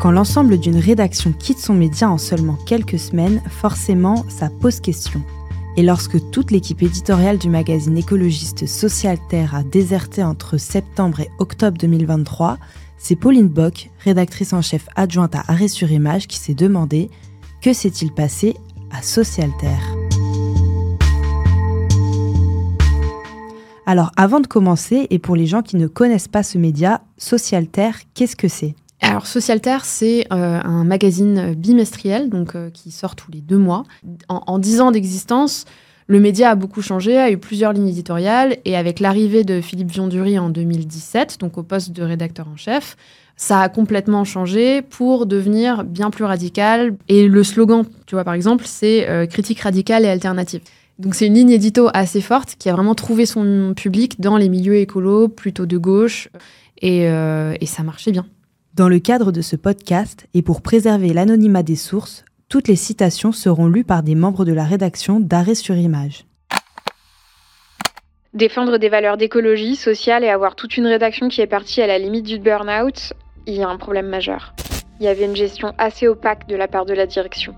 Quand l'ensemble d'une rédaction quitte son média en seulement quelques semaines, forcément, ça pose question. Et lorsque toute l'équipe éditoriale du magazine écologiste Social Terre a déserté entre septembre et octobre 2023, c'est Pauline Bock, rédactrice en chef adjointe à Arrêt sur Image, qui s'est demandé que s'est-il passé à Social Terre. Alors, avant de commencer, et pour les gens qui ne connaissent pas ce média, Social Terre, qu'est-ce que c'est? Alors, Socialterre, c'est euh, un magazine bimestriel, donc euh, qui sort tous les deux mois. En, dix ans d'existence, le média a beaucoup changé, a eu plusieurs lignes éditoriales, et avec l'arrivée de Philippe Viondury en 2017, donc au poste de rédacteur en chef, ça a complètement changé pour devenir bien plus radical. Et le slogan, tu vois, par exemple, c'est euh, critique radicale et alternative. Donc c'est une ligne édito assez forte qui a vraiment trouvé son public dans les milieux écolos, plutôt de gauche, et ça marchait bien. Dans le cadre de ce podcast, et pour préserver l'anonymat des sources, toutes les citations seront lues par des membres de la rédaction d'Arrêt sur Image. Défendre des valeurs d'écologie sociale et avoir toute une rédaction qui est partie à la limite du burn-out, il y a un problème majeur. Il y avait une gestion assez opaque de la part de la direction.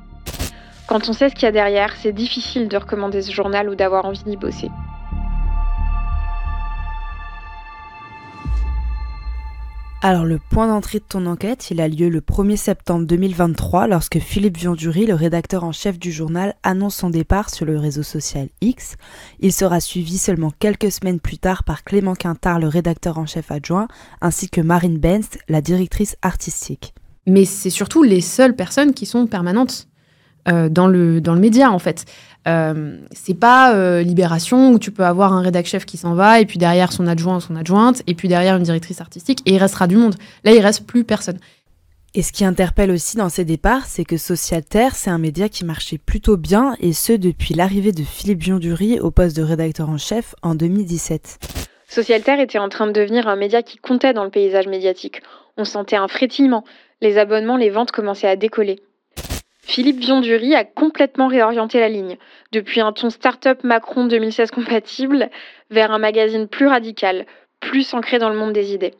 Quand on sait ce qu'il y a derrière, c'est difficile de recommander ce journal ou d'avoir envie d'y bosser. Alors le point d'entrée de ton enquête, il a lieu le 1er septembre 2023 lorsque Philippe Viondury, le rédacteur en chef du journal, annonce son départ sur le réseau social X. Il sera suivi seulement quelques semaines plus tard par Clément Quintard, le rédacteur en chef adjoint, ainsi que Marine Benz, la directrice artistique. Mais c'est surtout les seules personnes qui sont permanentes dans, le, dans le média en fait. Euh, c'est pas euh, Libération où tu peux avoir un rédac chef qui s'en va et puis derrière son adjoint ou son adjointe et puis derrière une directrice artistique et il restera du monde. Là, il reste plus personne. Et ce qui interpelle aussi dans ces départs, c'est que Social Terre, c'est un média qui marchait plutôt bien, et ce depuis l'arrivée de Philippe Biondury au poste de rédacteur en chef en 2017. Social Terre était en train de devenir un média qui comptait dans le paysage médiatique. On sentait un frétillement. Les abonnements, les ventes commençaient à décoller. Philippe Viondury a complètement réorienté la ligne, depuis un ton start-up Macron 2016 compatible vers un magazine plus radical, plus ancré dans le monde des idées.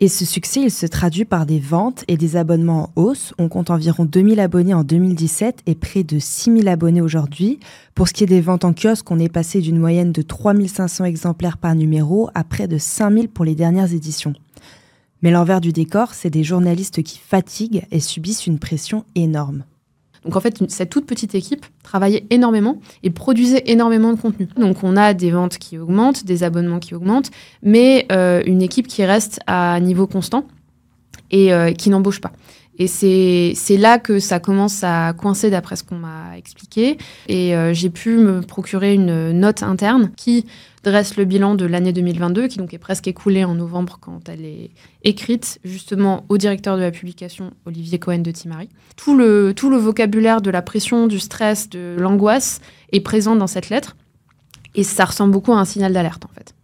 Et ce succès, il se traduit par des ventes et des abonnements en hausse. On compte environ 2000 abonnés en 2017 et près de 6000 abonnés aujourd'hui. Pour ce qui est des ventes en kiosque, on est passé d'une moyenne de 3500 exemplaires par numéro à près de 5000 pour les dernières éditions. Mais l'envers du décor, c'est des journalistes qui fatiguent et subissent une pression énorme. Donc en fait, cette toute petite équipe travaillait énormément et produisait énormément de contenu. Donc on a des ventes qui augmentent, des abonnements qui augmentent, mais euh, une équipe qui reste à niveau constant et euh, qui n'embauche pas. Et c'est là que ça commence à coincer d'après ce qu'on m'a expliqué. Et euh, j'ai pu me procurer une note interne qui dresse le bilan de l'année 2022, qui donc est presque écoulée en novembre quand elle est écrite justement au directeur de la publication, Olivier Cohen de Timari. Tout le, tout le vocabulaire de la pression, du stress, de l'angoisse est présent dans cette lettre. Et ça ressemble beaucoup à un signal d'alerte en fait.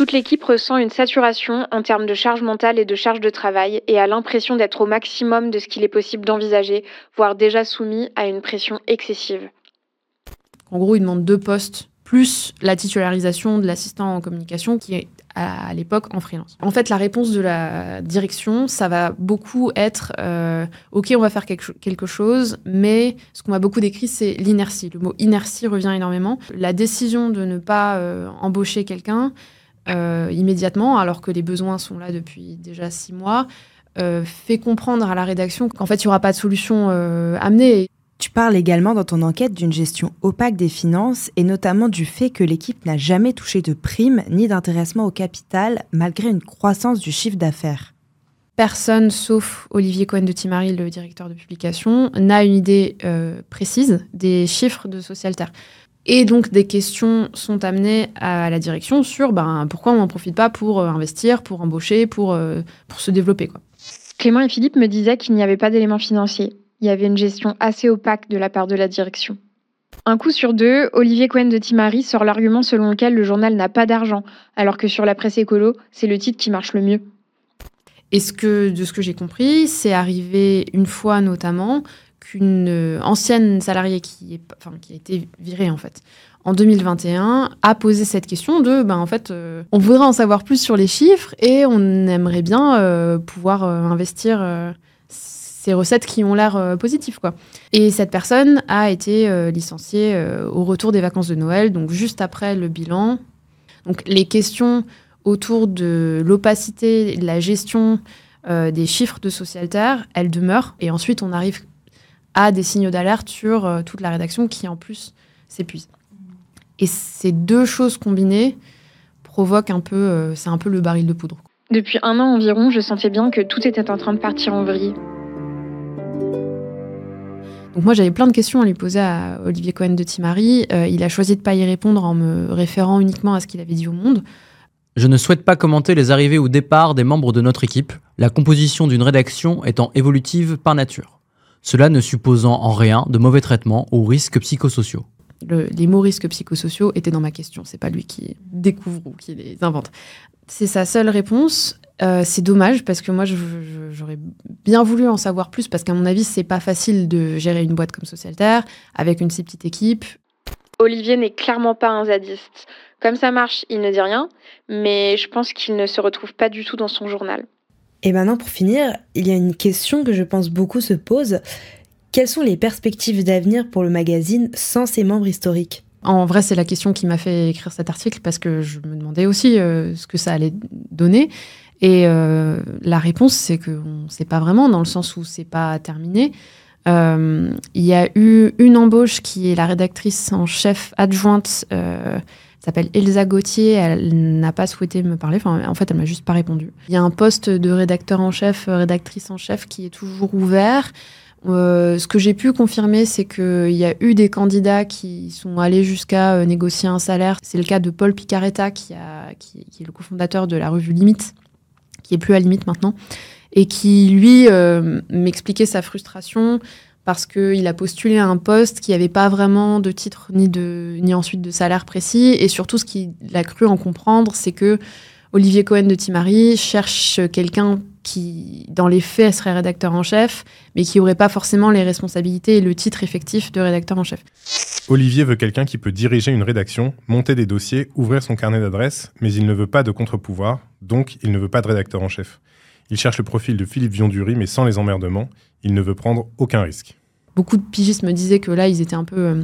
Toute l'équipe ressent une saturation en termes de charge mentale et de charge de travail et a l'impression d'être au maximum de ce qu'il est possible d'envisager, voire déjà soumis à une pression excessive. En gros, il demande deux postes plus la titularisation de l'assistant en communication qui est à l'époque en freelance. En fait, la réponse de la direction, ça va beaucoup être euh, OK, on va faire quelque chose, mais ce qu'on m'a beaucoup décrit, c'est l'inertie. Le mot inertie revient énormément. La décision de ne pas euh, embaucher quelqu'un immédiatement, alors que les besoins sont là depuis déjà six mois, fait comprendre à la rédaction qu'en fait, il n'y aura pas de solution amenée. Tu parles également dans ton enquête d'une gestion opaque des finances et notamment du fait que l'équipe n'a jamais touché de primes ni d'intéressement au capital malgré une croissance du chiffre d'affaires. Personne, sauf Olivier Cohen de Timari, le directeur de publication, n'a une idée euh, précise des chiffres de Socialterre. Et donc des questions sont amenées à la direction sur ben, pourquoi on n'en profite pas pour euh, investir, pour embaucher, pour, euh, pour se développer. Quoi. Clément et Philippe me disaient qu'il n'y avait pas d'éléments financiers il y avait une gestion assez opaque de la part de la direction. Un coup sur deux, Olivier Cohen de Timari sort l'argument selon lequel le journal n'a pas d'argent, alors que sur la presse écolo, c'est le titre qui marche le mieux. Et ce que, de ce que j'ai compris, c'est arrivé une fois notamment qu'une euh, ancienne salariée qui, a été virée en fait en 2021 a posé cette question de ben en fait euh, on voudrait en savoir plus sur les chiffres et on aimerait bien euh, pouvoir investir ces recettes qui ont l'air positives. Quoi. Et cette personne a été licenciée au retour des vacances de Noël, donc juste après le bilan. Donc les questions autour de l'opacité, de la gestion des chiffres de Socialterre, elles demeurent. Et ensuite, on arrive à des signaux d'alerte sur toute la rédaction qui, en plus, s'épuise. Et ces deux choses combinées provoquent un peu, c'est un peu le baril de poudre. Depuis un an environ, je sentais bien que tout était en train de partir en vrille. Donc moi j'avais plein de questions à lui poser à Olivier Cohen de Timari. Euh, il a choisi de ne pas y répondre en me référant uniquement à ce qu'il avait dit au monde. Je ne souhaite pas commenter les arrivées ou départs des membres de notre équipe, la composition d'une rédaction étant évolutive par nature. Cela ne supposant en rien de mauvais traitements ou risques psychosociaux. les mots risques psychosociaux étaient dans ma question, c'est pas lui qui découvre ou qui les invente. C'est sa seule réponse. Euh, c'est dommage parce que moi, j'aurais bien voulu en savoir plus parce qu'à mon avis, c'est pas facile de gérer une boîte comme Socialterre avec une si petite équipe. Olivier n'est clairement pas un zadiste. Comme ça marche, il ne dit rien, mais je pense qu'il ne se retrouve pas du tout dans son journal. Et maintenant, pour finir, il y a une question que je pense beaucoup se pose. Quelles sont les perspectives d'avenir pour le magazine sans ses membres historiques? En vrai, c'est la question qui m'a fait écrire cet article parce que je me demandais aussi euh, ce que ça allait donner. Et euh, la réponse, c'est qu'on ne sait pas vraiment, dans le sens où c'est pas terminé. Euh, il y a eu une embauche qui est la rédactrice en chef adjointe, s'appelle Elsa Gauthier. Elle n'a pas souhaité me parler. En fait, elle m'a juste pas répondu. Il y a un poste de rédacteur en chef, rédactrice en chef qui est toujours ouvert. Euh, ce que j'ai pu confirmer, c'est qu'il y a eu des candidats qui sont allés jusqu'à euh, négocier un salaire. C'est le cas de Paul Picaretta, qui, est le cofondateur de la revue Limite, qui est plus à Limite maintenant, et qui, lui, euh, m'expliquait sa frustration parce qu'il a postulé à un poste qui n'avait pas vraiment de titre ni, de, ni ensuite de salaire précis. Et surtout, ce qu'il a cru en comprendre, c'est que Olivier Cohen de Timari cherche quelqu'un qui, dans les faits, serait rédacteur en chef, mais qui n'aurait pas forcément les responsabilités et le titre effectif de rédacteur en chef. Olivier veut quelqu'un qui peut diriger une rédaction, monter des dossiers, ouvrir son carnet d'adresses, mais il ne veut pas de contre-pouvoir, donc il ne veut pas de rédacteur en chef. Il cherche le profil de Philippe Viondury, mais sans les emmerdements. Il ne veut prendre aucun risque. Beaucoup de pigistes me disaient que là, ils étaient un peu euh,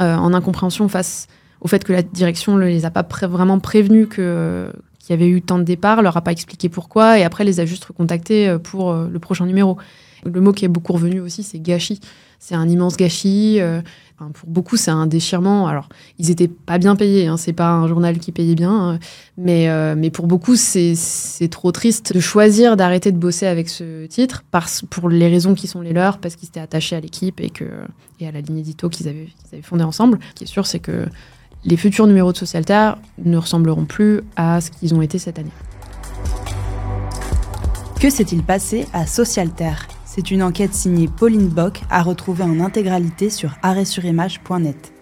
euh, en incompréhension face au fait que la direction ne les a pas vraiment prévenus que qui avait eu tant de départs, leur a pas expliqué pourquoi, et après les a juste recontactés euh, pour euh, le prochain numéro. Le mot qui est beaucoup revenu aussi, c'est gâchis. C'est un immense gâchis. Euh, pour beaucoup, c'est un déchirement. Alors, ils étaient pas bien payés. Hein, c'est pas un journal qui payait bien, hein. mais mais pour beaucoup, c'est trop triste de choisir d'arrêter de bosser avec ce titre parce pour les raisons qui sont les leurs, parce qu'ils étaient attachés à l'équipe et et à la ligne édito qu'ils avaient, qu'ils avaient fondée ensemble. Ce qui est sûr, c'est que les futurs numéros de Socialterre ne ressembleront plus à ce qu'ils ont été cette année. Que s'est-il passé à Socialterre C'est une enquête signée Pauline Bock à retrouver en intégralité sur arrêtsurimage.net.